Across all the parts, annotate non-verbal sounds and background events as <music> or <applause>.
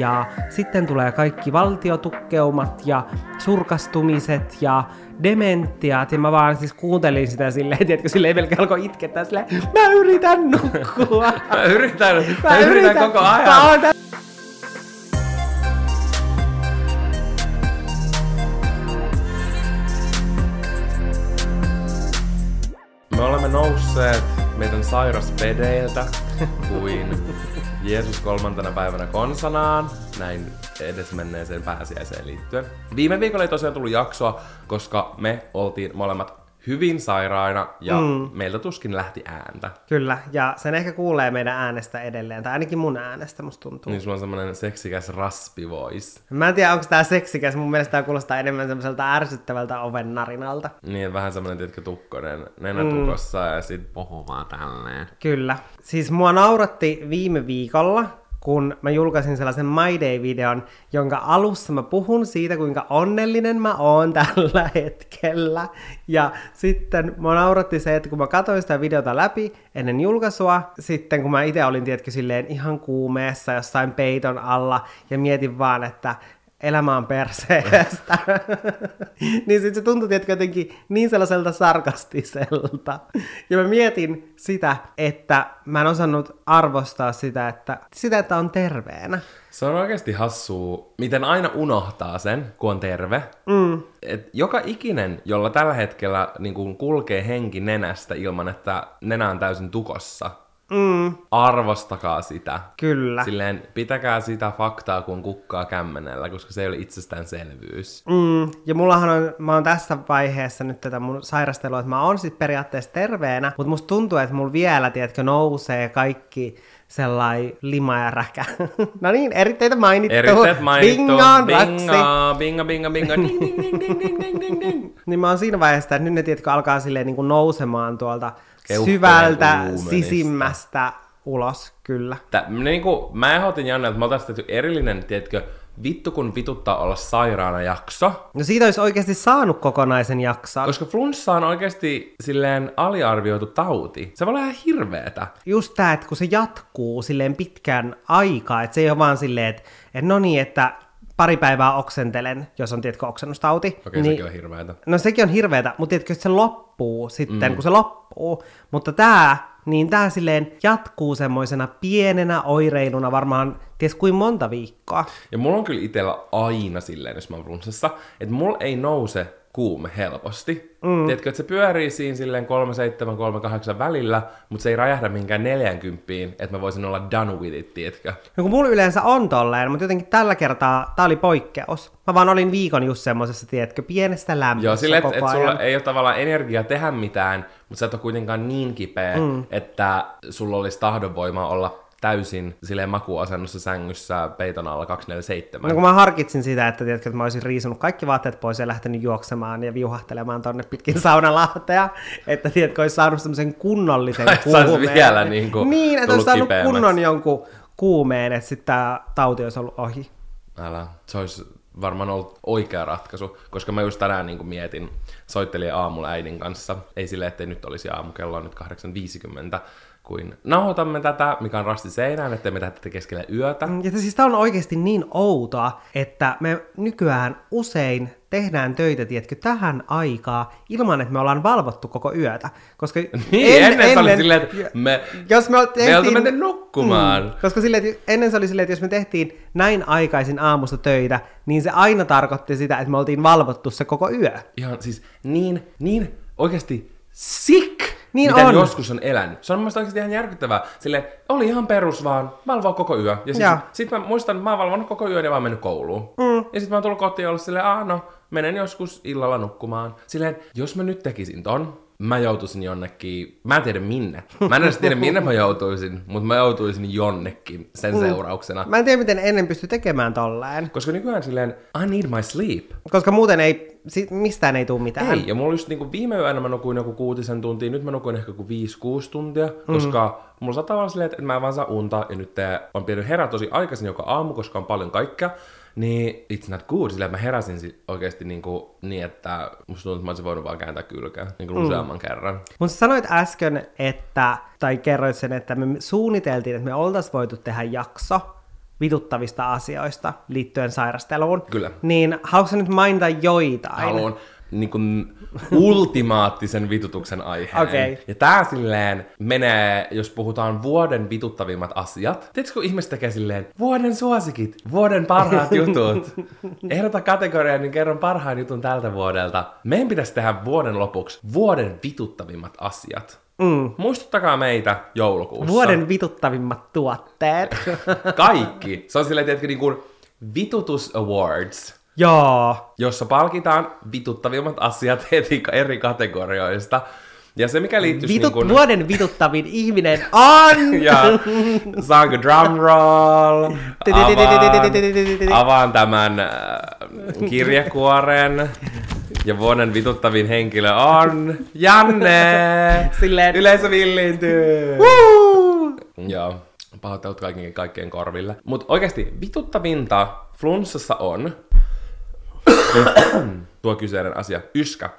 ja sitten tulee kaikki valtiotukkeumat ja surkastumiset ja dementiaat, ja mä vaan siis kuuntelin sitä silleen, tiedätkö, silleen melkein alkoi itkettää silleen, mä yritän nukkua. <laughs> Mä yritän, mä, mä yritän, yritän koko ajan. Mä oon tä- Me olemme nousseet meidän sairaspedeiltä kuin <laughs> Jeesus kolmantena päivänä konsanaan, näin edesmenneeseen pääsiäiseen liittyen. Viime viikolla ei tosiaan tullut jaksoa, koska me oltiin molemmat hyvin sairaina ja mm. meiltä tuskin lähti ääntä. Kyllä, ja sen ehkä kuulee meidän äänestä edelleen, tai ainakin mun äänestä musta tuntuu. Niin sulla on semmonen seksikäs raspi voice. Mä en tiedä, onko tää seksikäs, mun mielestä tää kuulostaa enemmän semmoiselta ärsyttävältä oven narinalta. Niin, vähän semmonen, tiedätkö, tukkonen nenä mm. tukossa ja sit puhumaan tälleen. Kyllä. Siis mua nauratti viime viikolla, kun mä julkaisin sellaisen My Day-videon, jonka alussa mä puhun siitä, kuinka onnellinen mä oon <laughs> tällä hetkellä. Ja sitten mä nauratti se, että kun mä katsoin sitä videota läpi ennen julkaisua, sitten kun mä itse olin tietkö silleen ihan kuumeessa jossain peiton alla ja mietin vaan, että elämä on perseestä. <laughs> niin sitten se tuntui tietenkin jotenkin niin sellaiselta sarkastiselta. Ja mä mietin sitä, että mä en osannut arvostaa sitä, että, sitä, että on terveenä. Se on oikeasti hassua, miten aina unohtaa sen, kun on terve. Mm. Et joka ikinen, jolla tällä hetkellä niin kun kulkee henki nenästä ilman, että nenä on täysin tukossa, Mm. Arvostakaa sitä. Kyllä. Silleen pitäkää sitä faktaa, kun kukkaa kämmenellä, koska se ei ole itsestäänselvyys. Mm. Ja mullahan on, mä oon tässä vaiheessa nyt tätä mun sairastelua, että mä oon sit periaatteessa terveenä, mutta musta tuntuu, että mulla vielä, tiedätkö, nousee kaikki sellainen lima ja räkä. <laughs> no niin, eritteitä mainittu. Eritteet mainittu. Bingo, bingo, bingo, bingo, bingo, ding, ding, ding, ding, ding, ding, ding, ding. niin mä oon siinä vaiheessa, että nyt ne tiedätkö, alkaa silleen niin kuin nousemaan tuolta syvältä sisimmästä ulos, kyllä. Tää, niin kuin, mä ehdotin Janne, että me oltaisiin tehty erillinen, tiedätkö, vittu kun vituttaa olla sairaana jakso. No siitä olisi oikeasti saanut kokonaisen jakson. Koska flunssa on oikeasti silleen aliarvioitu tauti. Se voi olla ihan hirveetä. Just tää, että kun se jatkuu silleen pitkän aikaa, että se ei ole vaan silleen, että, että no niin, että pari päivää oksentelen, jos on, tiedätkö, oksennustauti. Okei, niin, sekin on hirveetä. No sekin on hirveetä, mutta tiedätkö, että se loppuu sitten, mm. kun se loppuu. Mutta tämä, niin tämä silleen jatkuu semmoisena pienenä oireiluna varmaan ties kuin monta viikkoa. Ja mulla on kyllä itsellä aina silleen, jos mä oon flunssassa, että mulla ei nouse kuume helposti. Mm. Tiedätkö, että se pyörii siinä silleen 37-38 välillä, mutta se ei räjähdä minkään 40, että mä voisin olla done with it, tiedätkö? No kun mulla yleensä on tolleen, mutta jotenkin tällä kertaa tää oli poikkeus. Mä vaan olin viikon just semmosessa, tiedätkö, pienestä lämmössä Joo, silleen, että et sulla ei ole tavallaan energiaa tehdä mitään, mutta sä et ole kuitenkaan niin kipeä, mm. että sulla olisi tahdonvoimaa olla täysin silleen makuasennossa sängyssä peiton alla 247. No kun mä harkitsin sitä, että, tiedätkö, että mä olisin riisunut kaikki vaatteet pois ja lähtenyt juoksemaan ja viuhahtelemaan tonne pitkin <laughs> saunalahtea, että tiedätkö, olisi saanut semmoisen kunnollisen kuumeen. vielä niin kuin Niin, että olisi saanut kunnon jonkun kuumeen, että sitten tämä tauti olisi ollut ohi. Älä, se olisi varmaan ollut oikea ratkaisu, koska mä just tänään niin mietin, soittelin aamulla äidin kanssa, ei sille, ettei nyt olisi aamu, kello on nyt 8.50, kuin nauhoitamme tätä, mikä on rasti seinään, ettei me tätä keskellä yötä. Mm, ja siis tämä on oikeasti niin outoa, että me nykyään usein tehdään töitä, tiedätkö, tähän aikaa ilman, että me ollaan valvottu koko yötä. Koska <laughs> niin, en, ennen, se oli silleen, että me, jos me, tehtiin, me nukkumaan. Mm, koska silleen, että ennen se oli silleen, että jos me tehtiin näin aikaisin aamusta töitä, niin se aina tarkoitti sitä, että me oltiin valvottu se koko yö. Ihan siis niin, niin oikeasti sick niin miten on. joskus on elänyt. Se on mielestäni oikeasti ihan järkyttävää. Sille oli ihan perus vaan, valvoa koko yö. Ja sitten sit mä muistan, että mä oon valvonut koko yön ja vaan mennyt kouluun. Mm. Ja sitten mä oon tullut kotiin ja ollut silleen, aah no, menen joskus illalla nukkumaan. Silleen, jos mä nyt tekisin ton, mä joutuisin jonnekin, mä en tiedä minne. Mä en edes tiedä minne mä joutuisin, mutta mä joutuisin jonnekin sen mm. seurauksena. Mä en tiedä, miten ennen pysty tekemään tolleen. Koska nykyään silleen, I need my sleep. Koska muuten ei, mistään ei tule mitään. Ei, ja mulla just niinku viime yönä mä nukuin joku kuutisen tuntia, nyt mä nukuin ehkä joku 5-6 tuntia, mm. koska mulla saattaa olla silleen, että mä en vaan saa unta, ja nyt on pitänyt herää tosi aikaisin joka aamu, koska on paljon kaikkea. Niin it's not good, sillä mä heräsin oikeasti niin, kuin, niin että musta tuntuu, että mä olisin voinut vaan kääntää kylkeä niin kuin mm. useamman kerran. Mutta sanoit äsken, että, tai kerroit sen, että me suunniteltiin, että me oltaisiin voitu tehdä jakso vituttavista asioista liittyen sairasteluun. Kyllä. Niin haluatko nyt mainita joitain? Haluan niin kuin, ultimaattisen vitutuksen aiheen. Okei. Ja tää silleen menee, jos puhutaan vuoden vituttavimmat asiat. Tiedätkö, kun ihmiset tekee silleen, vuoden suosikit, vuoden parhaat jutut. <laughs> Ehdota kategoria, niin kerron parhaan jutun tältä vuodelta. Meidän pitäisi tehdä vuoden lopuksi vuoden vituttavimmat asiat. Mm. Muistuttakaa meitä joulukuussa. Vuoden vituttavimmat tuotteet. Kaikki. Se on silleen, tiedätkö, niin kuin Vitutus Awards Joo. jossa palkitaan vituttavimmat asiat <laughs> heti eri kategorioista. Ja se, mikä liittyy Vitut, niin kuin... Vuoden vituttavin <laughs> ihminen on... Ja saanko drum roll? Avaan, avaan tämän äh, kirjekuoren. Ja vuoden vituttavin henkilö on Janne! <laughs> Silleen- Yleisö villiintyy! Joo, pahoittelut kaikkien, kaikkien korville. Mutta oikeasti vituttavinta flunssassa on tuo kyseinen asia, yskä.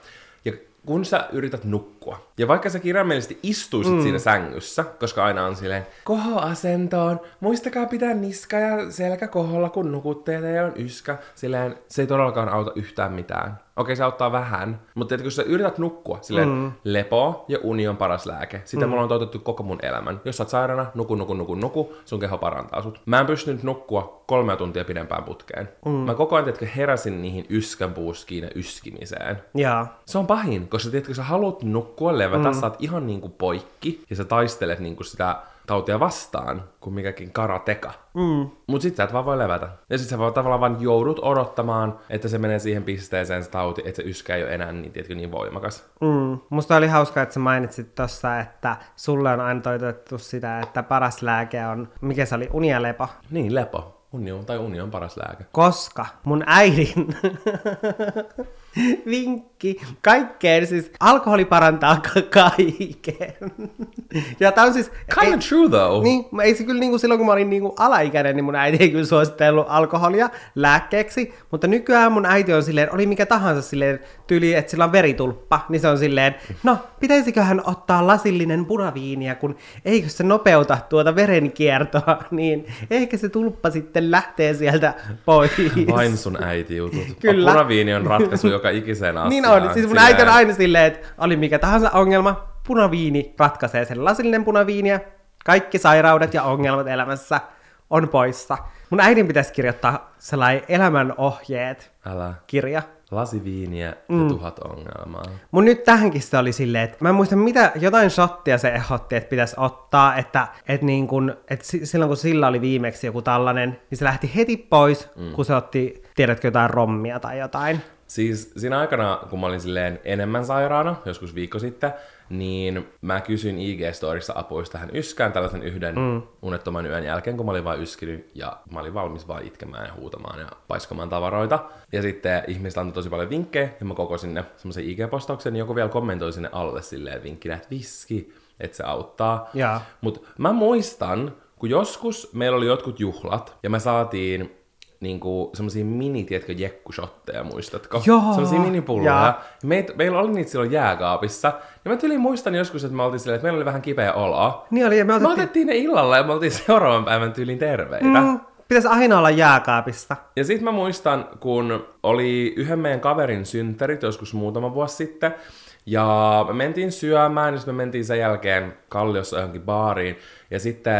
Ja kun sä yrität nukkua, ja vaikka sä kirjaimellisesti istuisit mm. siinä sängyssä, koska aina on silleen kohoasentoon, muistakaa pitää niska ja selkä koholla, kun nukutte ja on yskä. Silleen, se ei todellakaan auta yhtään mitään. Okei, se auttaa vähän, mutta että kun sä yrität nukkua, silleen mm. lepo ja uni on paras lääke. Sitä mm. mulla on totuttu koko mun elämän. Jos sä oot sairaana, nuku, nuku, nuku, nuku, sun keho parantaa sut. Mä en pystynyt nukkua kolmea tuntia pidempään putkeen. Mm. Mä koko ajan, tiedätkö, heräsin niihin yskänpuuskiin ja yskimiseen. Joo. Se on pahin, koska tiedätkö, sä haluat nukkua, levätä, mm. sä oot ihan niinku poikki, ja sä taistelet niinku sitä tautia vastaan, kuin mikäkin karateka. Mm. Mut sit sä et vaan voi levätä. Ja sit sä vaan tavallaan vaan joudut odottamaan, että se menee siihen pisteeseen se tauti, että se yskä ei ole enää niin, tiedätkö, niin voimakas. Mm. Musta oli hauskaa, että sä mainitsit tossa, että sulle on aina toitotettu sitä, että paras lääke on, mikä se oli, uni ja lepo. Niin, lepo. Uni on, tai uni on paras lääke. Koska mun äidin <laughs> vinkki kaikkeen, siis alkoholi parantaa ka- kaiken. ja tää on siis... Kind of true though. Niin, ei se kyllä niinku silloin kun mä olin niinku alaikäinen, niin mun äiti ei kyllä suositellut alkoholia lääkkeeksi, mutta nykyään mun äiti on silleen, oli mikä tahansa silleen tyyli, että sillä on veritulppa, niin se on silleen, no pitäisiköhän ottaa lasillinen punaviiniä, kun eikö se nopeuta tuota verenkiertoa, <laughs> niin ehkä se tulppa sitten lähtee sieltä pois. Vain sun äiti jutut. Kyllä. Punaviini on ratkaisu joka ikiseen asiaan. Niin on, siis mun Silleen- äiti on aina silleen, että oli mikä tahansa ongelma, punaviini ratkaisee sen lasillinen punaviiniä, kaikki sairaudet ja ongelmat elämässä on poissa. Mun äidin pitäisi kirjoittaa sellainen elämänohjeet Älä. kirja. Lasiviiniä mm. ja tuhat ongelmaa. Mun nyt tähänkin se oli silleen, että mä en muista mitä, jotain shottia se ehdotti, että pitäisi ottaa, että, että, niin kun, että si- silloin kun sillä oli viimeksi joku tällainen, niin se lähti heti pois, mm. kun se otti, tiedätkö, jotain rommia tai jotain. Siis siinä aikana, kun mä olin silleen enemmän sairaana, joskus viikko sitten, niin mä kysyin IG-storissa apuista tähän yskään tällaisen yhden mm. unettoman yön jälkeen, kun mä olin vaan yskinyt ja mä olin valmis vaan itkemään ja huutamaan ja paiskomaan tavaroita. Ja sitten ihmiset antoi tosi paljon vinkkejä ja mä kokosin ne semmoisen IG-postauksen, niin joku vielä kommentoi sinne alle silleen vinkkinä, että viski, että se auttaa. Jaa. Mutta mä muistan, kun joskus meillä oli jotkut juhlat ja me saatiin niinku semmosia mini, tiedätkö, jekkushotteja, muistatko? Joo, Semmosia minipulloja. jaa. Meit, meillä oli niitä silloin jääkaapissa. Ja mä tyyliin muistan joskus, että me oltiin silleen, että meillä oli vähän kipeä olo. Niin oli, ja me Me otettiin, otettiin ne illalla ja me oltiin <laughs> seuraavan päivän tyyliin terveitä. mm, pitäisi aina olla jääkaapissa. Ja sitten mä muistan, kun oli yhden meidän kaverin synttärit joskus muutama vuosi sitten, ja me mentiin syömään, ja sitten me mentiin sen jälkeen Kalliossa johonkin baariin. Ja sitten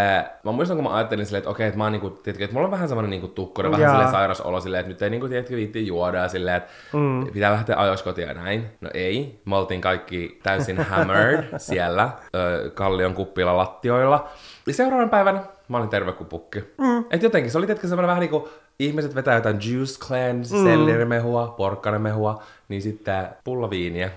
mä muistan, kun mä ajattelin silleen, että okei, että mä oon niinku, tiedätkö, että mulla on vähän semmoinen niinku tukkonen, vähän silleen sairas olo silleen, että nyt ei niinku, tiedätkö, viitti juoda ja silleen, että mm. pitää lähteä ajoissa kotiin ja näin. No ei, me oltiin kaikki täysin hammered <laughs> siellä ö, Kallion kuppilla lattioilla. Ja seuraavan päivänä mä olin terve kuin pukki. Mm. Et jotenkin se oli tietenkin semmoinen vähän niinku, ihmiset vetää jotain juice cleanse, mm. sellerimehua, porkkanemehua, niin sitten pullaviiniä.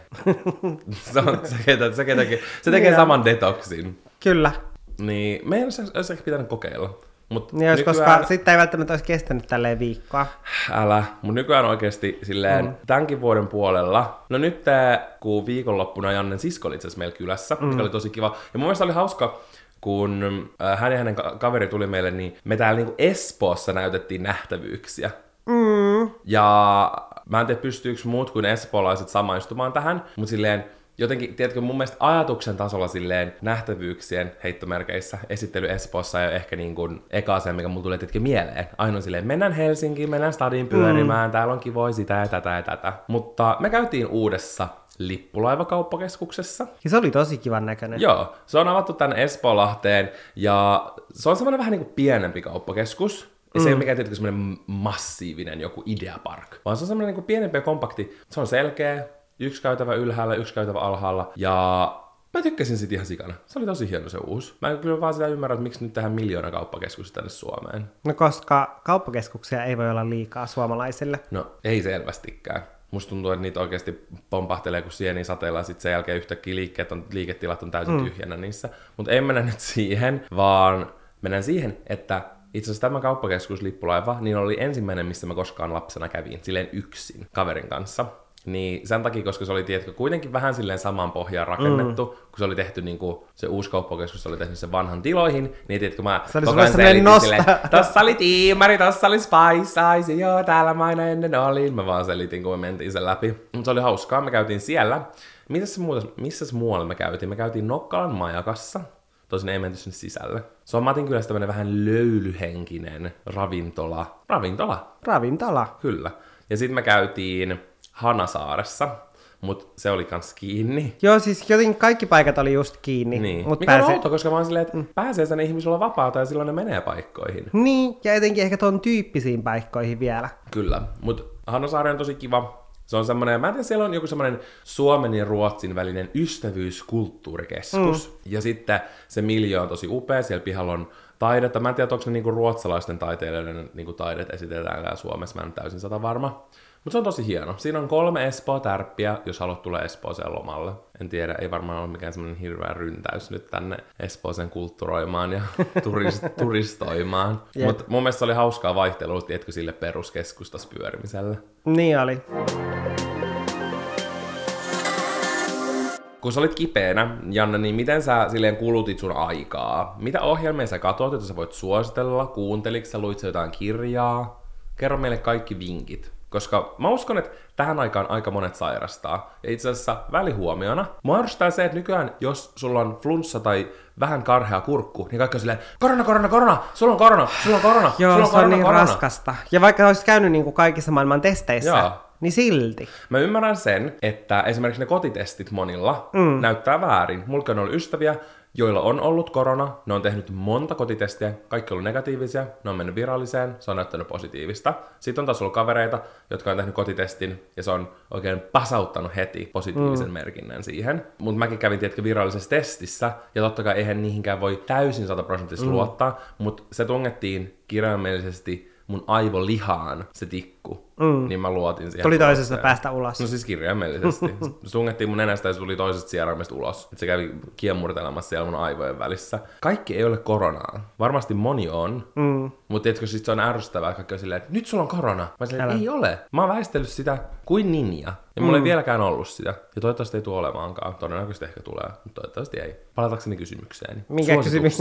<laughs> se, on, se, ketä, se, ketäkin, se tekee Joo. saman detoxin. Kyllä. Niin, meidän olisi, olisi ehkä pitänyt kokeilla. Mut Niin nykyään, koska sitten ei välttämättä olisi kestänyt tälleen viikkoa. Älä, mutta nykyään oikeasti silleen mm. tämänkin vuoden puolella. No nyt tää, kun viikonloppuna Jannen sisko oli itse asiassa meillä kylässä, mm. mikä oli tosi kiva. Ja mun mielestä oli hauska, kun äh, hän ja hänen ka- kaveri tuli meille, niin me täällä niinku Espoossa näytettiin nähtävyyksiä. Mm. Ja mä en tiedä, pystyykö muut kuin espoolaiset samaistumaan tähän, mutta silleen jotenkin, tiedätkö, mun mielestä ajatuksen tasolla silleen nähtävyyksien heittomerkeissä esittely Espoossa ei ole ehkä niin kuin eka asia, mikä mulla tulee tietenkin mieleen. Aina on silleen, mennään Helsinkiin, mennään stadiin pyörimään, mm. täällä on kivoa sitä ja tätä ja tätä. Mutta me käytiin uudessa lippulaivakauppakeskuksessa. Ja se oli tosi kivan näköinen. Joo, se on avattu tänne Espoolahteen ja se on semmoinen vähän niin kuin pienempi kauppakeskus. Ja se ei ole mikään tietenkin semmoinen massiivinen joku ideapark, vaan se on semmoinen niin kuin pienempi ja kompakti. Se on selkeä, yksi käytävä ylhäällä, yksi käytävä alhaalla. Ja mä tykkäsin sit ihan sikana. Se oli tosi hieno se uusi. Mä en kyllä vaan sitä ymmärrä, että miksi nyt tehdään miljoona kauppakeskusta tänne Suomeen. No koska kauppakeskuksia ei voi olla liikaa suomalaisille. No, ei selvästikään. Musta tuntuu, että niitä oikeasti pompahtelee kuin sieni sateella, ja sitten sen jälkeen yhtäkkiä liikkeet on, liiketilat on täysin mm. tyhjänä niissä. Mutta ei mennä <laughs> nyt siihen, vaan mennään siihen, että itse asiassa tämä kauppakeskus Lippulaiva, niin oli ensimmäinen, missä mä koskaan lapsena kävin, silleen yksin, kaverin kanssa. Niin sen takia, koska se oli tiedätkö, kuitenkin vähän silleen saman pohjaan rakennettu, mm. kun se oli tehty niin kuin, se uusi kauppakeskus oli tehnyt sen vanhan tiloihin, niin tiedätkö, mä se koko ajan selitin silleen, tossa oli Tiimari, tossa oli Spice Eyes, joo, täällä mä aina ennen olin. Mä vaan selitin, kun me mentiin sen läpi. Mutta se oli hauskaa, me käytiin siellä. Missä muuta, missä muualla me käytiin? Me käytiin Nokkalan majakassa. Tosin ei menty sinne sisälle. Se on Matin kyllä tämmönen vähän löylyhenkinen ravintola. Ravintola? Ravintola. Kyllä. Ja sitten me käytiin Hanasaaressa, mutta se oli kans kiinni. Joo, siis jotenkin kaikki paikat oli just kiinni. Niin. Mut Mikä pääsee... pääse... on outo, koska mä oon silleen, että pääsee sen ihmisillä vapaata ja silloin ne menee paikkoihin. Niin, ja etenkin ehkä ton tyyppisiin paikkoihin vielä. Kyllä, mutta Hanasaari on tosi kiva. Se on semmoinen, mä en tiedä, siellä on joku semmoinen Suomen ja Ruotsin välinen ystävyyskulttuurikeskus. Mm. Ja sitten se miljö on tosi upea, siellä pihalla on taidetta. Mä en tiedä, onko ne niinku ruotsalaisten taiteilijoiden niinku taidet esitetään täällä Suomessa, mä en täysin sata varma. Mutta se on tosi hieno. Siinä on kolme Espoo-tärppiä, jos haluat tulla Espooseen lomalle. En tiedä, ei varmaan ole mikään semmoinen hirveä ryntäys nyt tänne Espooseen kultturoimaan ja <laughs> turist, turistoimaan. Mutta mun mielestä se oli hauskaa vaihtelua, tiedätkö, sille peruskeskustas pyörimiselle. Niin oli. Kun sä olit kipeänä, Janne, niin miten sä silleen kulutit sun aikaa? Mitä ohjelmia sä katsoit, että sä voit suositella? Kuunteliko sä, luit sä jotain kirjaa? Kerro meille kaikki vinkit. Koska mä uskon, että tähän aikaan aika monet sairastaa. Ja itse asiassa välihuomiona, mua se, että nykyään jos sulla on flunssa tai vähän karhea kurkku, niin kaikki on silleen, korona, korona, korona, sulla on korona, sulla on korona, Joo, sulla on se korona, on niin korona. raskasta. Ja vaikka olisit käynyt niin kuin kaikissa maailman testeissä, Joo. niin silti. Mä ymmärrän sen, että esimerkiksi ne kotitestit monilla mm. näyttää väärin. Mulla on ollut ystäviä, joilla on ollut korona, ne on tehnyt monta kotitestiä, kaikki on ollut negatiivisia, ne on mennyt viralliseen, se on näyttänyt positiivista. Sitten on taas ollut kavereita, jotka on tehnyt kotitestin, ja se on oikein pasauttanut heti positiivisen mm. merkinnän siihen. Mutta mäkin kävin, tiedätkö, virallisessa testissä, ja totta kai eihän niihinkään voi täysin sataprosenttisesti mm. luottaa, mutta se tungettiin kirjaimellisesti mun aivolihaan se tikku, mm. niin mä luotin siihen. Tuli toisesta tulokseen. päästä ulos. No siis kirjaimellisesti. <laughs> se tungettiin mun nenästä ja se tuli toisesta sieraimen ulos. Et se kävi kiemurtelemassa siellä mun aivojen välissä. Kaikki ei ole koronaa. Varmasti moni on. Mm. Mutta tiedätkö, sit se on ärsyttävää, että kaikki on silleen, että nyt sulla on korona. Mä silleen, Älä. ei ole. Mä oon väistellyt sitä kuin ninja. Ja mulla mm. ei vieläkään ollut sitä. Ja toivottavasti ei tule olemaankaan. Todennäköisesti ehkä tulee, mutta toivottavasti ei. Palatakseni kysymykseeni. Mikä kysymys?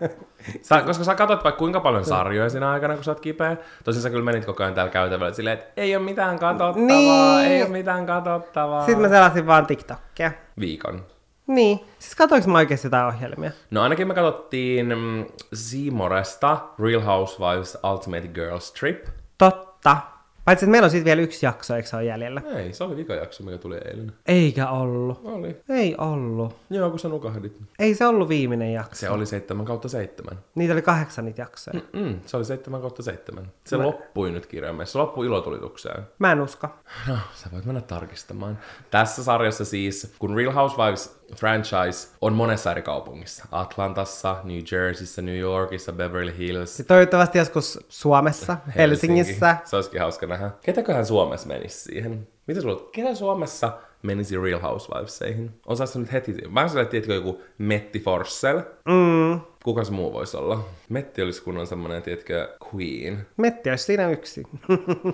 <laughs> Sä, koska sä katsot vaikka kuinka paljon sarjoja siinä aikana, kun sä oot kipeä. Tosin sä kyllä menit koko ajan täällä käytävällä silleen, että ei ole mitään katsottavaa, Niin. ei ole mitään katsottavaa. Sitten mä selasin vaan TikTokia. Viikon. Niin. Siis katsoinko mä oikeasti jotain ohjelmia? No ainakin me katsottiin mm, Seymouresta Real Housewives Ultimate Girls Trip. Totta. Paitsi, että meillä on siitä vielä yksi jakso, eikö se ole jäljellä? Ei, se oli vika jakso, mikä tuli eilen. Eikä ollut. Oli. Ei ollut. Joo, kun sä nukahdit. Ei se ollut viimeinen jakso. Se oli 7 kautta 7. Niitä oli kahdeksan niitä jaksoja. Mm, se oli 7 kautta 7. Se loppui nyt kirjaimessa. Se loppui ilotulitukseen. Mä en usko. No, sä voit mennä tarkistamaan. Tässä sarjassa siis, kun Real Housewives franchise on monessa eri kaupungissa. Atlantassa, New Jerseyssä, New Yorkissa, Beverly Hills, Ja toivottavasti joskus Suomessa, Helsingissä. Se olisikin hauska nähdä. Ketäköhän Suomessa menisi siihen? Mitä sulla Ketä Suomessa menisi Real Housewiveseihin? Osaatko nyt heti? Mä sille, tiedätkö, joku Metti Forssell? Mm. Kuka se muu voisi olla? Metti olisi kunnon semmonen, tiedätkö, queen. Metti olisi siinä yksi.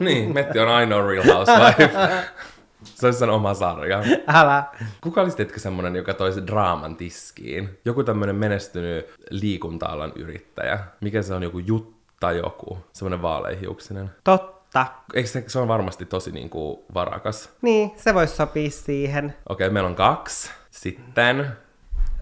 niin, Metti on ainoa Real Housewife. <laughs> Se olisi sen oma sarja. Älä. Kuka olisi teetkö semmonen, joka toisi draaman tiskiin? Joku tämmönen menestynyt liikunta-alan yrittäjä. Mikä se on, joku Jutta joku? Semmonen vaaleihiuksinen. Totta. totta. Eikö se, se on varmasti tosi niin kuin varakas? Niin, se voisi sopia siihen. Okei, meillä on kaksi. Sitten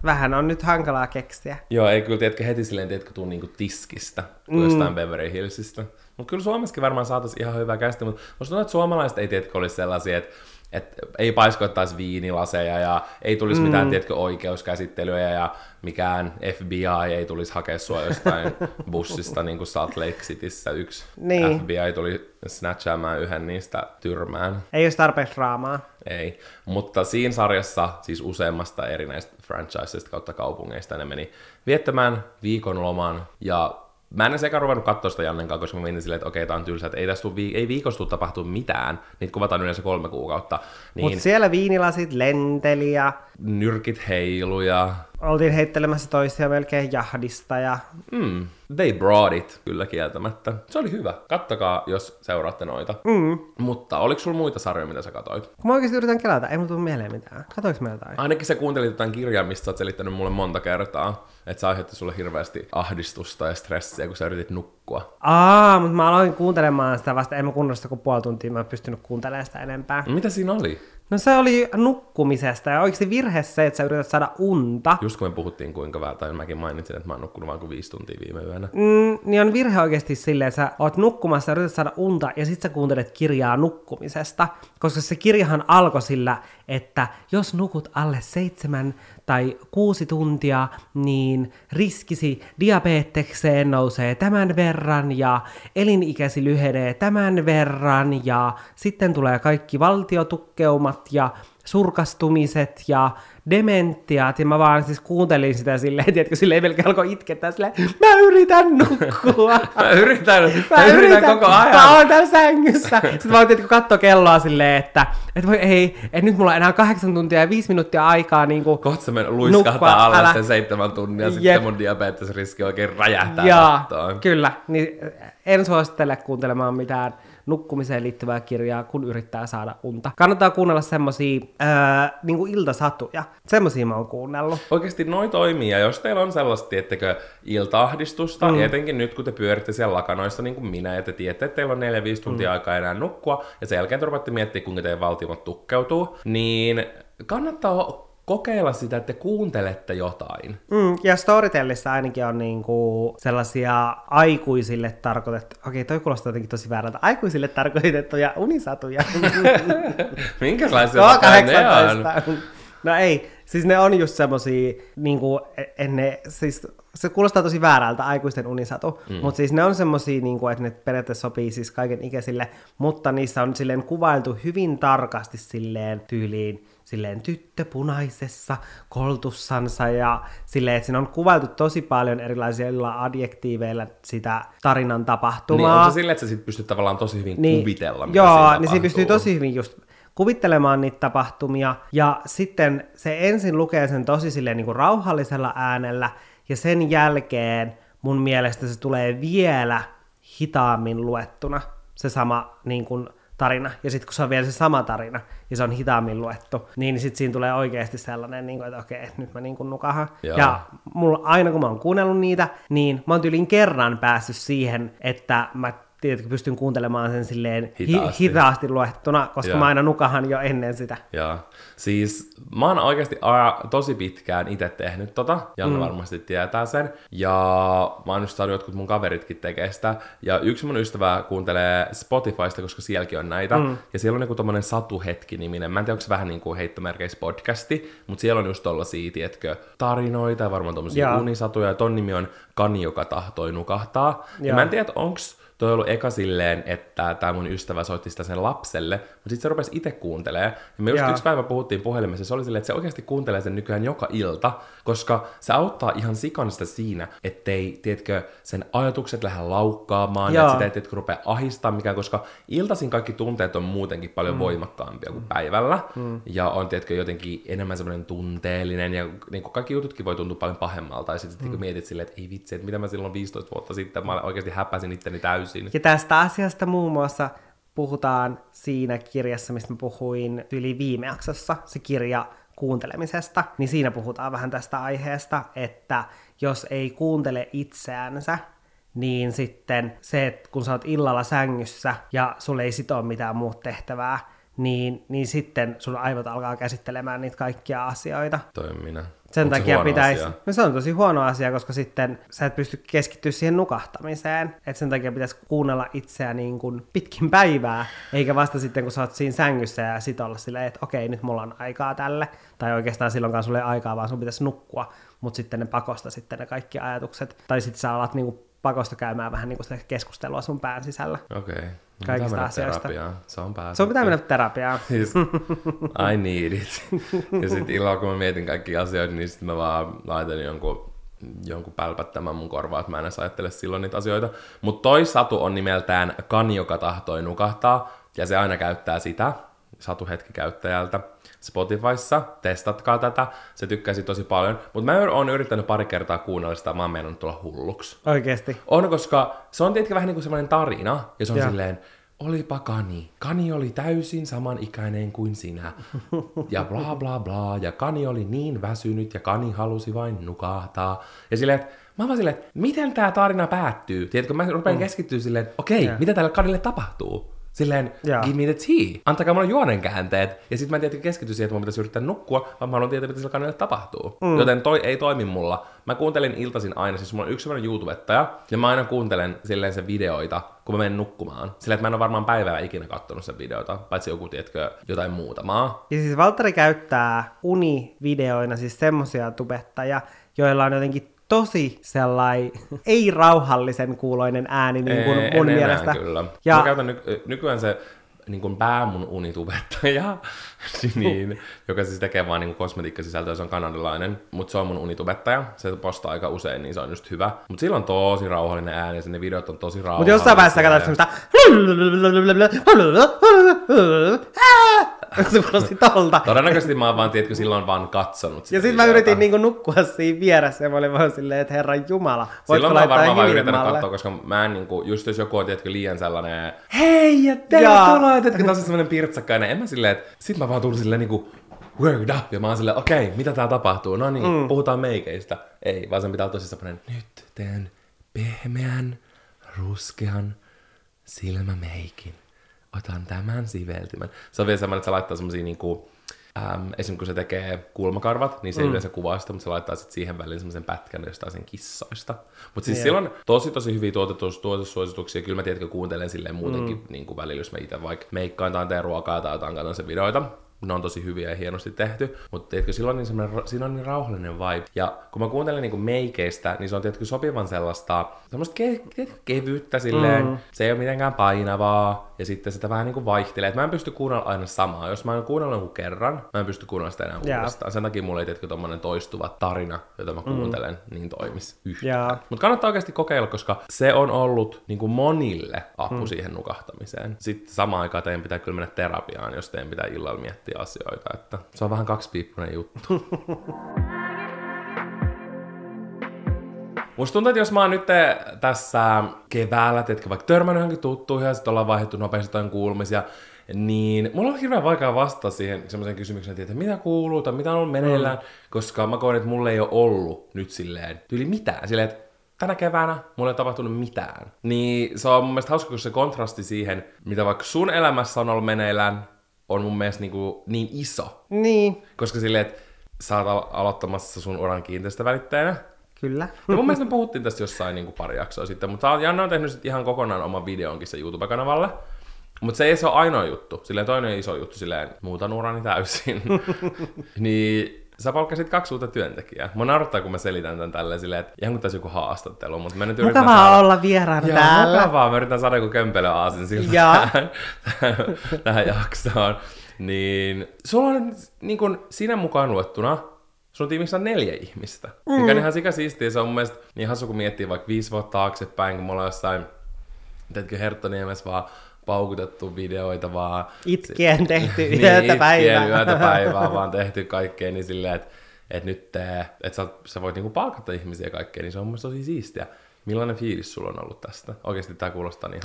Vähän on nyt hankalaa keksiä. Joo, ei kyllä, tiedätkö, heti silleen, tiedätkö, tuu niinku tiskistä, kuin mm. jostain Beverly Hillsistä. Mutta kyllä Suomessakin varmaan saataisiin ihan hyvä käsite, mutta musta tuntuu, että suomalaiset ei, tiedätkö, olisi sellaisia, että et ei paiskoittaisi viinilaseja ja ei tulisi mm. mitään, tiedätkö, oikeuskäsittelyjä ja mikään FBI ei tulisi hakea sua jostain <laughs> bussista niin kuin Salt Lake Cityssä. Yksi niin. FBI tuli snatchaamaan yhden niistä tyrmään. Ei olisi tarpeeksi draamaa. Ei, mutta siinä sarjassa siis useammasta eri näistä franchisesta kautta kaupungeista ne meni viettämään viikonloman ja Mä en sekä ruvennut katsoa sitä Jannenkaan, koska mä menin silleen, että okei, tää on tylsä, että ei, tästä vi- ei viikosta tapahtu mitään. Niitä kuvataan yleensä kolme kuukautta. Niin... Mutta siellä viinilasit lenteli ja... Nyrkit heiluja. Oltiin heittelemässä toisia melkein jahdista ja... Mm, they brought it, kyllä kieltämättä. Se oli hyvä. Kattakaa, jos seuraatte noita. Mm. Mutta oliko sulla muita sarjoja, mitä sä katsoit? Kun mä oikeasti yritän kelata, ei mulla tule mieleen mitään. Katoinko mä jotain? Ainakin sä kuuntelit jotain kirjaa, mistä sä oot selittänyt mulle monta kertaa. Että se aiheutti sulle hirveästi ahdistusta ja stressiä, kun sä yritit nukkua. Aa, mutta mä aloin kuuntelemaan sitä vasta, en mä kunnosta kuin puoli tuntia, mä en pystynyt kuuntelemaan sitä enempää. Mitä siinä oli? No se oli nukkumisesta ja oikeasti virhe se, että sä yrität saada unta. Just kun me puhuttiin kuinka vähän, tai mäkin mainitsin, että mä oon nukkunut vain kuin viisi tuntia viime yönä. Mm, niin on virhe oikeasti silleen, että sä oot nukkumassa ja yrität saada unta ja sit sä kuuntelet kirjaa nukkumisesta. Koska se kirjahan alkoi sillä, että jos nukut alle seitsemän tai kuusi tuntia, niin riskisi diabetekseen nousee tämän verran ja elinikäsi lyhenee tämän verran ja sitten tulee kaikki valtiotukkeumat ja surkastumiset ja dementiaat, ja mä vaan siis kuuntelin sitä silleen, tiedätkö, silleen melkein alkoi itkettää silleen, mä yritän nukkua. <laughs> mä yritän, mä, mä yritän, yritän, koko ajan. Mä oon täällä sängyssä. Sitten mä oon tiedätkö, katsoa kelloa silleen, että, että voi ei, että nyt mulla on enää kahdeksan tuntia ja viisi minuuttia aikaa niin kuin Kohta se luiskahtaa alle älä... sen seitsemän tunnin, ja sitten mun diabetesriski oikein räjähtää Jaa, kyllä. Niin en suosittele kuuntelemaan mitään nukkumiseen liittyvää kirjaa, kun yrittää saada unta. Kannattaa kuunnella semmosia ää, niinku iltasatuja. Semmosia mä oon kuunnellut. Oikeasti noin toimii, ja jos teillä on sellaista, tiettekö, iltaahdistusta, mm. etenkin nyt kun te pyöritte siellä lakanoissa niin kuin minä, ja te tiedätte, että teillä on 4-5 tuntia mm. aikaa enää nukkua, ja sen jälkeen te miettimään, kuinka teidän valtimot tukkeutuu, niin kannattaa kokeilla sitä, että te kuuntelette jotain. Mm, ja Storytellissa ainakin on niinku sellaisia aikuisille tarkoitettu, okei toi kuulostaa jotenkin tosi väärältä, aikuisille tarkoitettuja unisatuja. <laughs> Minkälaisia 18. Ne on? No ei, siis ne on just semmosia, niinku, ne, siis se kuulostaa tosi väärältä, aikuisten unisatu, mm. mutta siis ne on semmosia, niinku, että ne periaatteessa sopii siis kaiken ikäisille, mutta niissä on silleen kuvailtu hyvin tarkasti silleen tyyliin, silleen tyttö punaisessa koltussansa ja silleen, että siinä on kuvailtu tosi paljon erilaisilla adjektiiveilla sitä tarinan tapahtumaa. Niin, on se silleen, että sä sit pystyt tavallaan tosi hyvin niin, kuvitella, mitä Joo, niin siinä pystyy tosi hyvin just kuvittelemaan niitä tapahtumia, ja sitten se ensin lukee sen tosi silleen niin kuin rauhallisella äänellä, ja sen jälkeen mun mielestä se tulee vielä hitaammin luettuna, se sama niin kuin tarina, ja sitten kun se on vielä se sama tarina, ja se on hitaammin luettu, niin sitten siinä tulee oikeasti sellainen, niin kuin, että okei, nyt mä niin kuin nukahan. Joo. Ja mulla, aina kun mä oon kuunnellut niitä, niin mä oon tyylin kerran päässyt siihen, että mä tietenkin pystyn kuuntelemaan sen silleen hitaasti, hi- hitaasti luettuna, koska Joo. mä aina nukahan jo ennen sitä. Joo. Siis mä oon oikeasti a, tosi pitkään itse tehnyt tota, Janne mm. varmasti tietää sen. Ja mä oon just saanut jotkut mun kaveritkin tekee sitä. Ja yksi mun ystävä kuuntelee Spotifysta, koska sielläkin on näitä. Mm. Ja siellä on joku tommonen Satuhetki-niminen. Mä en tiedä, onko se vähän niin kuin heittomerkeissä podcasti, mutta siellä on just tollasia, tiedätkö, tarinoita ja varmaan tommosia unisatuja. Ja ton nimi on Kani, joka tahtoi nukahtaa. Ja, ja mä en tiedä, onks toi on ollut eka silleen, että tämä mun ystävä soitti sitä sen lapselle, mutta sitten se rupesi itse kuuntelemaan. Ja me just Jaa. yksi päivä puhuttiin puhelimessa, se oli silleen, että se oikeasti kuuntelee sen nykyään joka ilta, koska se auttaa ihan sikanista siinä, ettei, tiedätkö, sen ajatukset lähde laukkaamaan, että sitä ei, tiedätkö, rupea ahistaa mikään, koska iltaisin kaikki tunteet on muutenkin paljon mm. voimakkaampia kuin päivällä, mm. ja on, tiedätkö, jotenkin enemmän semmoinen tunteellinen, ja niin kuin kaikki jututkin voi tuntua paljon pahemmalta, ja sitten mm. mietit silleen, että ei vitsi, että mitä mä silloin 15 vuotta sitten, mä oikeasti häpäsin itteni täysin. Ja tästä asiasta muun muassa puhutaan siinä kirjassa, mistä mä puhuin yli viime jaksossa, se kirja kuuntelemisesta, niin siinä puhutaan vähän tästä aiheesta, että jos ei kuuntele itseänsä, niin sitten se, että kun sä oot illalla sängyssä ja sulle ei sit ole mitään muuta tehtävää, niin, niin sitten sun aivot alkaa käsittelemään niitä kaikkia asioita. Toi minä. Sen Onko se takia huono pitäisi, asia? no se on tosi huono asia, koska sitten sä et pysty keskittyä siihen nukahtamiseen. Et sen takia pitäisi kuunnella itseä niin kuin pitkin päivää, eikä vasta sitten kun sä oot siinä sängyssä ja sit olla silleen, että okei, nyt mulla on aikaa tälle. Tai oikeastaan silloinkaan sulle ei aikaa, vaan sun pitäisi nukkua, mutta sitten ne pakosta sitten ne kaikki ajatukset. Tai sitten sä alat niin kuin pakosta käymään vähän niin kuin sitä keskustelua sun pään sisällä. Okei. Okay. Kaikista mennä asioista. Terapiaan. Se on päästy. Sun pitää mennä terapiaan. <laughs> Siis, I need it. <laughs> Ja sitten illalla, kun mä mietin kaikki asioita, niin sitten mä vaan laitan jonkun, jonkun pälpättämään mun korvaa, että mä en edes ajattele silloin niitä asioita. Mutta toi Satu on nimeltään Kani, joka tahtoi nukahtaa, ja se aina käyttää sitä, Satu hetki käyttäjältä, Spotifyssa, testatkaa tätä, se tykkäsi tosi paljon, mutta mä oon yrittänyt pari kertaa kuunnella sitä, mä oon tulla hulluksi. Oikeesti. On, koska se on tietenkin vähän niin kuin semmoinen tarina, ja se on Joo. silleen, olipa Kani. Kani oli täysin samanikäinen kuin sinä. Ja bla bla bla. Ja Kani oli niin väsynyt ja Kani halusi vain nukahtaa. Ja silleen, että mä vaan silleen, että miten tämä tarina päättyy? Tiedätkö, mä rupean keskittyä silleen, okei, Joo. mitä tälle Kanille tapahtuu? Silleen, Joo. give me the tea. Antakaa mulle juonen käänteet. Ja sitten mä en tietenkin keskity siihen, että mun pitäisi yrittää nukkua, vaan mä haluan tietää, mitä sillä kanelle tapahtuu. Mm. Joten toi ei toimi mulla. Mä kuuntelin iltaisin aina, siis mulla on yksi sellainen YouTubettaja, ja mä aina kuuntelen silleen sen videoita, kun mä menen nukkumaan. Silleen, että mä en ole varmaan päivää ikinä kattonut sen videota, paitsi joku, tiedätkö, jotain muutamaa. Ja siis Valtteri käyttää univideoina siis semmosia tubettajia, joilla on jotenkin tosi sellainen ei-rauhallisen kuuloinen ääni niin kuin Ei, mun en enää mielestä. kyllä. Ja- Ja... Mä käytän ny- nykyään se niin kuin pää mun unitubettaja, niin, joka siis tekee vaan niin kosmetiikkasisältöä, se on kanadalainen, mutta se on mun unitubettaja, se postaa aika usein, niin se on just hyvä. Mutta sillä on tosi rauhallinen ääni, ja ne videot on tosi Mutta rauhallisia. jossain vaiheessa semmoista... <laughs> Se kuulosti tolta. Todennäköisesti mä oon vaan, tiedätkö, silloin vaan katsonut sitä Ja sitten mä yritin niinku nukkua siinä vieressä ja mä olin vaan silleen, että herran jumala, voitko Silloin mä varmaan vaan yrittänyt hiljemmalle? katsoa, koska mä en niinku, just jos joku on tiedätkö, liian sellainen, hei ja tervetuloa, tiedätkö, tosi semmoinen pirtsakkainen, en mä silleen, että sit mä vaan tulin silleen niinku, word up, ja mä oon silleen, okei, mitä tää tapahtuu, no niin, mm. puhutaan meikeistä. Ei, vaan sen pitää olla tosi semmoinen, nyt teen pehmeän, ruskean silmämeikin. Otan tämän siveltimen. Se on vielä semmoinen, että se laittaa semmosia niinku, Ähm, esimerkiksi kun se tekee kulmakarvat, niin se mm. yleensä kuvaa sitä, mutta se laittaa sit siihen väliin semmoisen pätkän jostain sen kissoista. Mutta siis Joo. silloin tosi tosi hyviä tuotetus, tuotetussuosituksia. Kyllä mä tiedätkö kuuntelen silleen muutenkin mm. niin kuin välillä, jos mä itse vaikka meikkaan tai teen ruokaa tai jotain, katson sen videoita. Ne on tosi hyviä ja hienosti tehty, mutta tiedätkö, silloin niin semmoinen, siinä on niin rauhallinen vibe. Ja kun mä kuuntelen niin meikeistä, niin se on tiedätkö sopivan sellaista, semmoista ke, tiedätkö, kevyyttä silleen, mm. se ei ole mitenkään painavaa, ja sitten sitä vähän niin kuin vaihtelee. Et mä en pysty kuunnella aina samaa. Jos mä oon kuunnellut jonkun kerran, mä en pysty kuunnella sitä enää Jaa. uudestaan. Sen takia mulla ei tiedätkö tommonen toistuva tarina, jota mä kuuntelen, mm. niin toimis yhtään. Jaa. Mutta kannattaa oikeasti kokeilla, koska se on ollut niin kuin monille apu mm. siihen nukahtamiseen. Sitten samaan aikaan teidän pitää kyllä mennä terapiaan, jos teidän pitää illalla miettiä asioita. Että se on vähän kaksipiippunen juttu. <laughs> Musta tuntuu, että jos mä oon nyt tässä keväällä, teetkö vaikka törmännyt johonkin tuttuihin ja sitten ollaan vaihdettu nopeasti jotain kuulumisia, niin mulla on hirveän vaikea vastata siihen semmoiseen kysymykseen, että mitä kuuluu tai mitä on ollut meneillään, mm. koska mä koen, että mulla ei ole ollut nyt silleen tyyli mitään. Silleen, että tänä keväänä mulla ei ole tapahtunut mitään. Niin se on mun mielestä hauska, kun se kontrasti siihen, mitä vaikka sun elämässä on ollut meneillään, on mun mielestä niin, kuin niin iso. Niin, Koska silleen, että sä oot al- aloittamassa sun uran kiinteistövälittäjänä, kyllä. ja mun mielestä me puhuttiin tästä jossain niin kuin pari jaksoa sitten, mutta Janne on tehnyt ihan kokonaan oman videonkin se YouTube-kanavalle. Mutta se ei se ole ainoa juttu. Silleen toinen iso juttu, silleen muutan urani täysin. <laughs> niin sä palkkasit kaksi uutta työntekijää. Mä naurattaa, kun mä selitän tän tälleen silleen, että ihan kuin tässä joku haastattelu, mutta mä nyt yritän Mukavaa saada... olla vieraana Joo, täällä. mukavaa. Mä yritän saada joku kömpelö aasin siltä tähän, tähän jaksoon. Niin sulla on niin kun, sinä mukaan luettuna Sun tiimissä on neljä ihmistä. Mm. Mikä on ihan sika siistiä. Se on mun mielestä niin hasu, kun miettii vaikka viisi vuotta taaksepäin, kun me ollaan jossain, teetkö Herttoniemessä vaan paukutettu videoita vaan. Itkien tehty <laughs> niin, yötä itkien päivää. yötä <laughs> päivää vaan tehty kaikkea, niin silleen, että et nyt että sä, sä voit niinku palkata ihmisiä kaikkea, niin se on mun mielestä tosi siistiä. Millainen fiilis sulla on ollut tästä? Oikeasti tämä kuulostaa niin.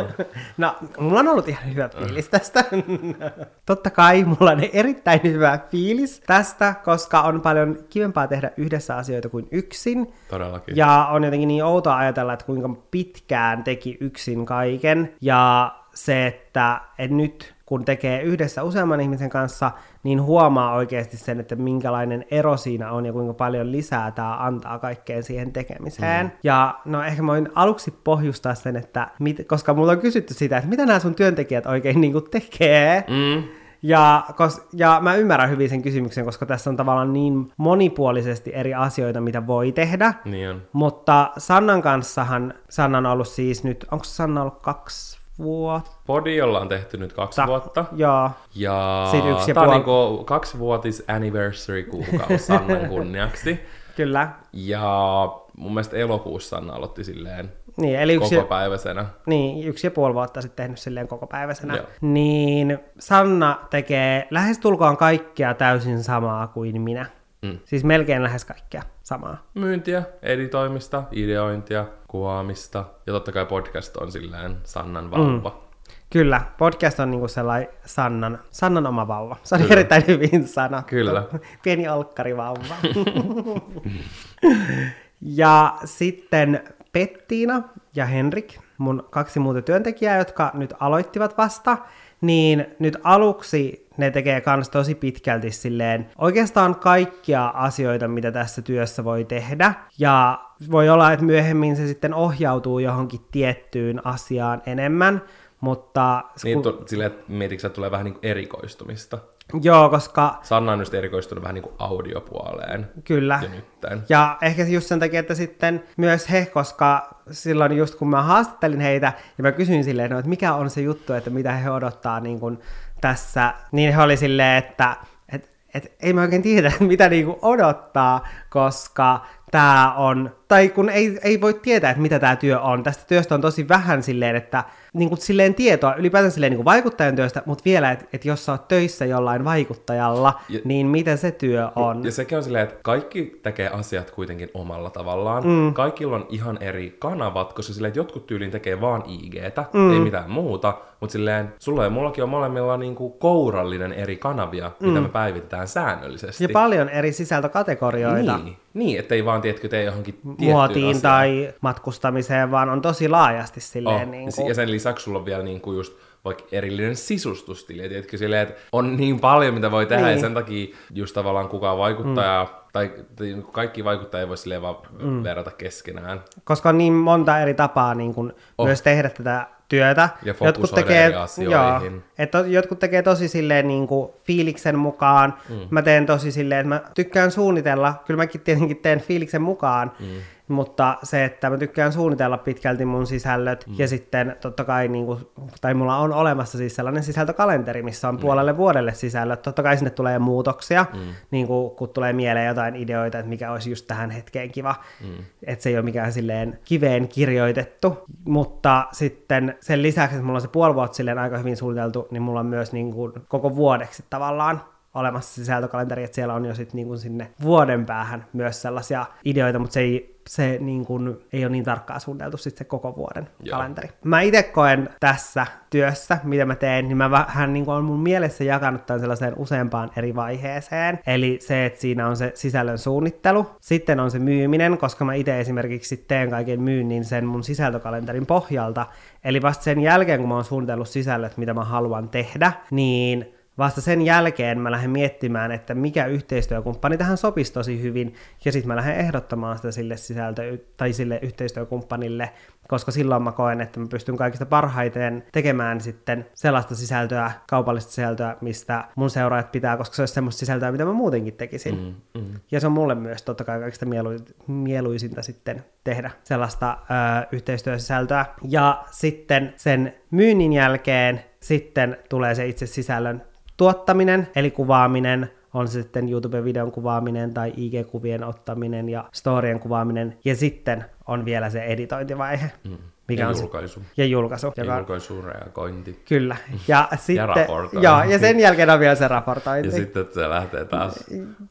<laughs> No, mulla on ollut ihan hyvä fiilis tästä. <laughs> Totta kai mulla on erittäin hyvä fiilis tästä, koska on paljon kivempaa tehdä yhdessä asioita kuin yksin. Todellakin. Ja on jotenkin niin outoa ajatella, että kuinka pitkään teki yksin kaiken. Ja se, että, että nyt kun tekee yhdessä useamman ihmisen kanssa, niin huomaa oikeasti sen, että minkälainen ero siinä on ja kuinka paljon lisää tämä antaa kaikkeen siihen tekemiseen. Mm. Ja no ehkä mä voin aluksi pohjustaa sen, että mit, koska mulla on kysytty sitä, että mitä nämä sun työntekijät oikein niin kuin tekee. Mm. Ja, kos, ja mä ymmärrän hyvin sen kysymyksen, koska tässä on tavallaan niin monipuolisesti eri asioita, mitä voi tehdä. Niin on. Mutta Sannan kanssahan, Sanna on ollut siis nyt, onko Sanna ollut kaksi vuotta? Podi ollaan tehty nyt kaksi Ta- vuotta. Joo. Ja Sit yksi ja tää on puoli- niinku kaksivuotis anniversary kuukausi Sannan kunniaksi. <laughs> Kyllä. Ja mun mielestä elokuussa Sanna aloitti silleen Niin, eli yksi, koko päiväisenä. niin, yksi ja puoli vuotta sitten tehnyt silleen koko päiväisenä. Joo. Niin Sanna tekee lähestulkoon kaikkea täysin samaa kuin minä. Mm. Siis melkein lähes kaikkea samaa. Myyntiä, editoimista, ideointia, kuvaamista ja totta kai podcast on silleen Sannan vauva. Mm. Kyllä, podcast on niinku sellainen Sannan, Sannan oma vauva. Se on erittäin hyvin sanottu. Kyllä. <laughs> Pieni olkkarivauva. <laughs> ja sitten Pettiina ja Henrik, mun kaksi muuta työntekijää, jotka nyt aloittivat vasta, niin nyt aluksi ne tekee kans tosi pitkälti silleen oikeastaan kaikkia asioita, mitä tässä työssä voi tehdä. Ja voi olla, että myöhemmin se sitten ohjautuu johonkin tiettyyn asiaan enemmän, mutta Niin tu- silleen, että mietitkö, että tulee vähän niin erikoistumista. joo, koska Sanna on just erikoistunut vähän niin kuin audiopuoleen kyllä. nytten. Ja ehkä just sen takia, että sitten myös he, koska silloin just kun mä haastattelin heitä ja mä kysyin silleen, no, että mikä on se juttu, että mitä he odottaa niin kuin tässä, niin he oli silleen, että et, et, ei mä oikein tiedä, <laughs> mitä niin kuin odottaa, koska tämä on, tai kun ei, ei voi tietää, että mitä tämä työ on. Tästä työstä on tosi vähän silleen, että niin kuin silleen tietoa, ylipäätään silleen niin kuin vaikuttajan työstä, mutta vielä, että, että jos sä oot töissä jollain vaikuttajalla, Ja- niin mitä se työ on. Ja sekin on silleen, että kaikki tekee asiat kuitenkin omalla tavallaan. Mm. Kaikilla on ihan eri kanavat, koska silleen, että jotkut tyyliin tekee vaan IGtä, mm. ei mitään muuta. Mutta silleen, sulla ja mullakin on molemmilla niinku kourallinen eri kanavia, mm. mitä me päivitetään säännöllisesti. Ja paljon eri sisältökategorioita. Niin, niin ettei vaan, tiedätkö, tee johonkin muotiin asiaan. tai matkustamiseen, vaan on tosi laajasti silleen Oh, niin ja sen lisäksi sulla on vielä niinku just vaikka erillinen sisustustili, tiedätkö, silleen, että on niin paljon, mitä voi tehdä, Niin. ja sen takia just tavallaan kukaan vaikuttaja, mm. tai, tai kaikki vaikuttajia ei voi silleen vaan mm. verrata keskenään. koska on niin monta eri tapaa niin kuin Oh. myös tehdä tätä työtä. Ja eri asioihin. Joo, että jotkut tekee tosi silleen niin kuin fiiliksen mukaan. Mm. Mä teen tosi silleen, että mä tykkään suunnitella. Kyllä mäkin tietenkin teen fiiliksen mukaan. Mm. Mutta se, että mä tykkään suunnitella pitkälti mun sisällöt mm. ja sitten totta kai, niin kuin, tai mulla on olemassa siis sellainen sisältökalenteri, missä on puolelle vuodelle sisällöt. Totta kai sinne tulee muutoksia, mm. niin kuin, kun tulee mieleen jotain ideoita, että mikä olisi just tähän hetkeen kiva. Mm. Että se ei ole mikään silleen kiveen kirjoitettu. Mutta sitten sen lisäksi, että mulla on se puoli vuotta silleen aika hyvin suunniteltu, niin mulla on myös niin kuin koko vuodeksi tavallaan olemassa sisältökalenteri, että siellä on jo sitten niin sinne vuoden päähän myös sellaisia ideoita, mutta se ei, se niin kuin, ei ole niin tarkkaan suunniteltu sitten se koko vuoden Joo. kalenteri. Mä itse koen tässä työssä, mitä mä teen, niin mä vähän niin kuin on mun mielessä jakanut tämän sellaiseen useampaan eri vaiheeseen. Eli se, että siinä on se sisällön suunnittelu, sitten on se myyminen, koska mä itse esimerkiksi teen kaiken myynnin sen mun sisältökalenterin pohjalta. Eli vasta sen jälkeen, kun mä oon suunnitellut sisällöt, mitä mä haluan tehdä, niin vasta sen jälkeen mä lähden miettimään, että mikä yhteistyökumppani tähän sopisi tosi hyvin, ja sitten mä lähden ehdottamaan sitä sille sisältö- tai sille yhteistyökumppanille, koska silloin mä koen, että mä pystyn kaikista parhaiten tekemään sitten sellaista sisältöä, kaupallista sisältöä, mistä mun seuraajat pitää, koska se olisi semmoista sisältöä, mitä mä muutenkin tekisin. Mm, mm. Ja se on mulle myös totta kai kaikista mielu- mieluisinta sitten tehdä sellaista ö, yhteistyösisältöä. Ja sitten sen myynnin jälkeen sitten tulee se itse sisällön tuottaminen, eli kuvaaminen, on se sitten YouTube-videon kuvaaminen tai IG-kuvien ottaminen ja storien kuvaaminen, ja sitten on vielä se editointivaihe. Mm. Mikä ja on julkaisu. Se, ja julkaisu. Ja joka... julkaisuun reagointi. Kyllä. Ja, <laughs> sitten, ja raportointi. Joo, ja sen jälkeen on vielä se raportointi. Ja sitten se lähtee taas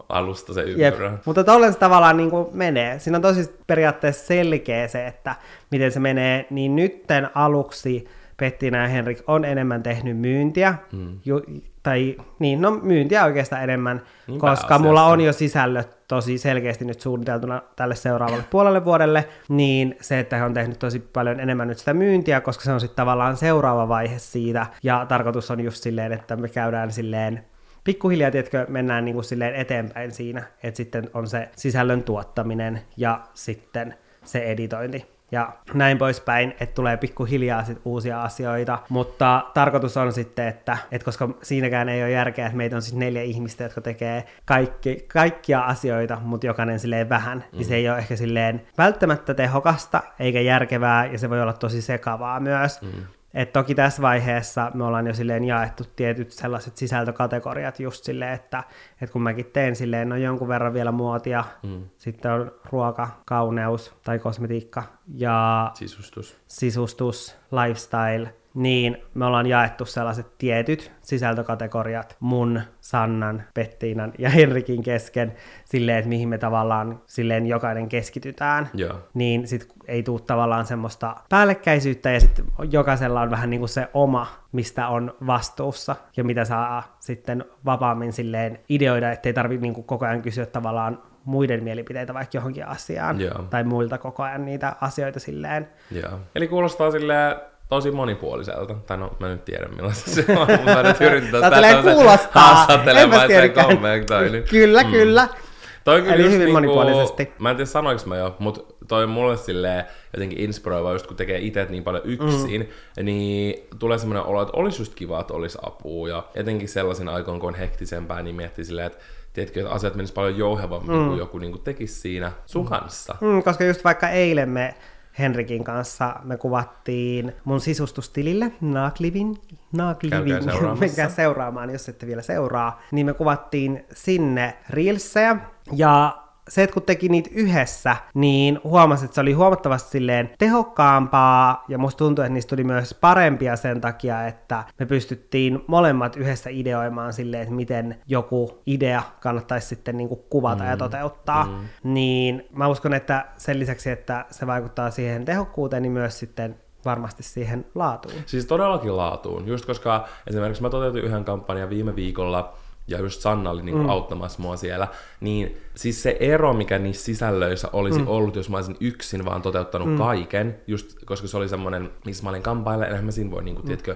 alusta se ympyrä. Jep. Mutta tolleen se tavallaan niin kuin menee. Siinä on tosi periaatteessa selkeä se, että miten se menee. Niin nytten aluksi Pettina ja Henrik on enemmän tehnyt myyntiä, mm. ju, tai niin, no myyntiä oikeastaan enemmän, niin koska mulla on jo sisällöt tosi selkeästi nyt suunniteltuna tälle seuraavalle puolelle vuodelle, niin se, että he on tehnyt tosi paljon enemmän nyt sitä myyntiä, koska se on sitten tavallaan seuraava vaihe siitä, ja tarkoitus on just silleen, että me käydään silleen pikkuhiljaa, tiedätkö, mennään niin kuin silleen eteenpäin siinä, että sitten on se sisällön tuottaminen ja sitten se editointi ja näin poispäin, että tulee pikkuhiljaa sit uusia asioita, mutta tarkoitus on sitten, että, että koska siinäkään ei ole järkeä, että meitä on siis neljä ihmistä, jotka tekee kaikki, kaikkia asioita, mutta jokainen silleen vähän, mm. niin se ei ole ehkä silleen välttämättä tehokasta eikä järkevää, ja se voi olla tosi sekavaa myös. Mm. Et toki tässä vaiheessa me ollaan jo silleen jaettu tietyt sellaiset sisältökategoriat just silleen, että, että kun mäkin teen silleen, no jonkun verran vielä muotia, mm. sitten on ruoka, kauneus tai kosmetiikka ja sisustus, sisustus lifestyle, niin me ollaan jaettu sellaiset tietyt sisältökategoriat mun, Sannan, Pettiinan ja Henrikin kesken silleen, että mihin me tavallaan silleen jokainen keskitytään. Joo. Niin sit ei tule tavallaan semmoista päällekkäisyyttä ja sitten jokaisella on vähän niin kuin se oma, mistä on vastuussa ja mitä saa sitten vapaammin silleen ideoida, ettei tarvitse niin koko ajan kysyä tavallaan muiden mielipiteitä vaikka johonkin asiaan, Joo. tai muilta koko ajan niitä asioita silleen. Joo. Eli kuulostaa silleen tosi monipuoliselta. Tai no, mä nyt tiedän millaista se on, mutta nyt yritän tätä kuulostaa. haastattelemaan kommentoinnin. Kyllä, mm. kyllä. Toi Eli hyvin niinku, monipuolisesti. Mä en tiedä sanoinko mä jo, mutta toi mulle silleen jotenkin inspiroiva, just kun tekee itse niin paljon yksin, mm. niin tulee semmoinen olo, että olisi just kiva, että olisi apua. Ja etenkin sellaisen aikoin, kun on hektisempää, niin miettii silleen, että tiedätkö, että asiat menisivät paljon jouhevammin, mm. kun joku niin kuin tekisi siinä sun kanssa. Mm, koska just vaikka eilen me Henrikin kanssa me kuvattiin mun sisustustilille Naaklivin, Naaklivin, menkää <laughs> seuraamaan, jos ette vielä seuraa, niin me kuvattiin sinne reelsejä, ja se, että kun teki niitä yhdessä, niin huomasi, että se oli huomattavasti silleen tehokkaampaa, ja musta tuntuu, että niistä tuli myös parempia sen takia, että me pystyttiin molemmat yhdessä ideoimaan silleen, että miten joku idea kannattaisi sitten niin kuin kuvata mm. ja toteuttaa. Mm. Niin mä uskon, että sen lisäksi, että se vaikuttaa siihen tehokkuuteen, niin myös sitten varmasti siihen laatuun. Siis todellakin laatuun, just koska esimerkiksi mä toteutin yhden kampanjan viime viikolla, ja just Sanna oli niin mm. auttamassa mua siellä, niin siis se ero, mikä niissä sisällöissä olisi mm. ollut, jos mä olisin yksin vaan toteuttanut mm. kaiken, just koska se oli semmoinen, missä mä olin kampailla, enhän mä siinä voi, niin kuin, mm. tiedätkö,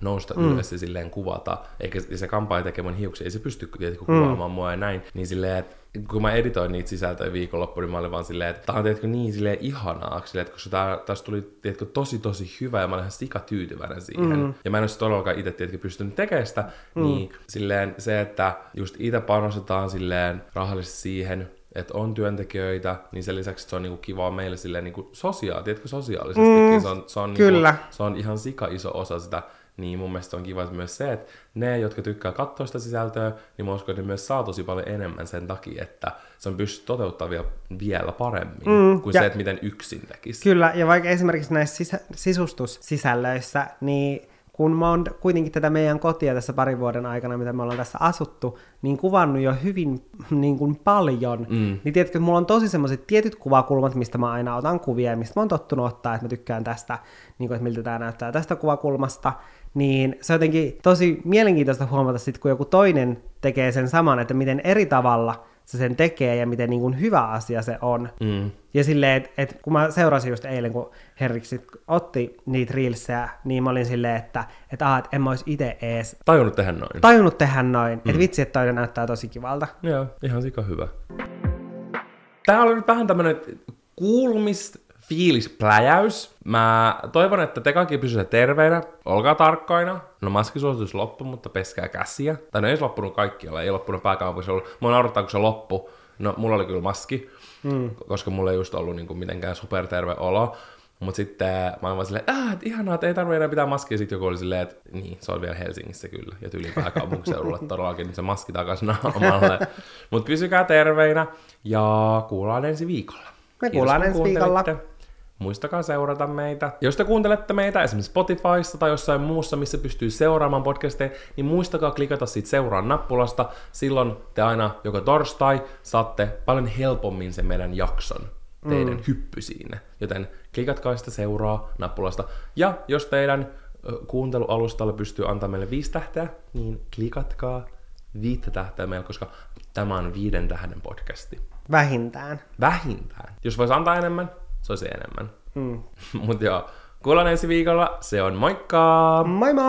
nousta mm. ylös ja silleen kuvata, eikä se kampaaja tekee mun hiuksia, ei se pysty tiedätkö, kuvaamaan mm. mua ja näin, niin silleen, että kun mä editoin niitä sisältöjä viikonloppuun, niin mä olin vaan silleen, että tää on tiedätkö, niin silleen ihanaa, silleen, että koska tää, tästä tuli tiedätkö, tosi tosi hyvä ja mä olin ihan sika tyytyväinen siihen. Mm. Ja mä en olisi todellakaan itse tiedätkö, pystynyt tekemään sitä, mm. niin silleen se, että just itse panostetaan silleen rahallisesti siihen, että on työntekijöitä, niin sen lisäksi että se on niinku kiva meille silleen niinku sosiaali, tiedätkö, sosiaalisestikin. Mm, se on, se on, kyllä. Niinku, se on ihan sika iso osa sitä niin mun mielestä on kiva myös se, että ne, jotka tykkää katsoa sitä sisältöä, niin mä uskon, että ne myös saa tosi paljon enemmän sen takia, että se on pystynyt toteuttamaan vielä, vielä paremmin mm, kuin se, että miten yksin tekisi. Kyllä, ja vaikka esimerkiksi näissä sisä- sisustussisällöissä, niin kun mä oon kuitenkin tätä meidän kotia tässä parin vuoden aikana, mitä me ollaan tässä asuttu, niin kuvannut jo hyvin niin kuin paljon, mm. niin tiedätkö, että mulla on tosi semmoiset tietyt kuvakulmat, mistä mä aina otan kuvia ja mistä mä oon tottunut ottaa, että mä tykkään tästä, niin kuin, että miltä tämä näyttää tästä kuvakulmasta, niin se on jotenkin tosi mielenkiintoista huomata sitten, kun joku toinen tekee sen saman, että miten eri tavalla se sen tekee ja miten niin kuin hyvä asia se on. Mm. Ja silleen, että et, kun mä seurasin just eilen, kun Henrik otti niitä reelsejä, niin mä olin silleen, että et, ah, et en mä olisi itse ees... Tajunnut tehdä noin. Tajunnut tehdä noin. Mm. Että vitsi, että toinen näyttää tosi kivalta. Joo, ihan sika hyvä. Tää oli nyt vähän tämmönen kuulumista fiilispläjäys. Mä toivon, että te kaikki pysytte terveinä, olkaa tarkkoina. No maskisuositus loppu, mutta peskää käsiä. Tai ne ei loppunut kaikkialla, ei loppunut pääkaupunkissa. Mua naurattaa, kun se loppu. No, mulla oli kyllä maski, mm. koska mulla ei just ollut niinku mitenkään superterve olo. Mut sitten mä olin vaan silleen, että, et ihanaa, että ei tarvitse enää pitää maskia. Sitten joku oli silleen, että niin, se on vielä Helsingissä kyllä. Ja tyyliin pääkaupunkiseudulla <laughs> todellakin se maski takaisin naamalle. Mut pysykää terveinä ja kuullaan ensi viikolla. Me kuullaan ensi viikolla. Muistakaa seurata meitä. Jos te kuuntelette meitä esimerkiksi Spotifyssa tai jossain muussa, missä pystyy seuraamaan podcasteja, niin muistakaa klikata siitä seuraan nappulasta. Silloin te aina joka torstai saatte paljon helpommin sen meidän jakson teidän mm. hyppy siinä. Joten klikatkaa sitä seuraa nappulasta. Ja jos teidän kuuntelualustalla pystyy antamaan meille viisi tähteä, niin klikatkaa viittä tähteä meille, koska tämä on viiden tähden podcasti. Vähintään. Vähintään. Jos voisi antaa enemmän, se olisi enemmän. Mm. <laughs> Mutta joo, kuullaan ensi viikolla. Se on moikka! Moi moi!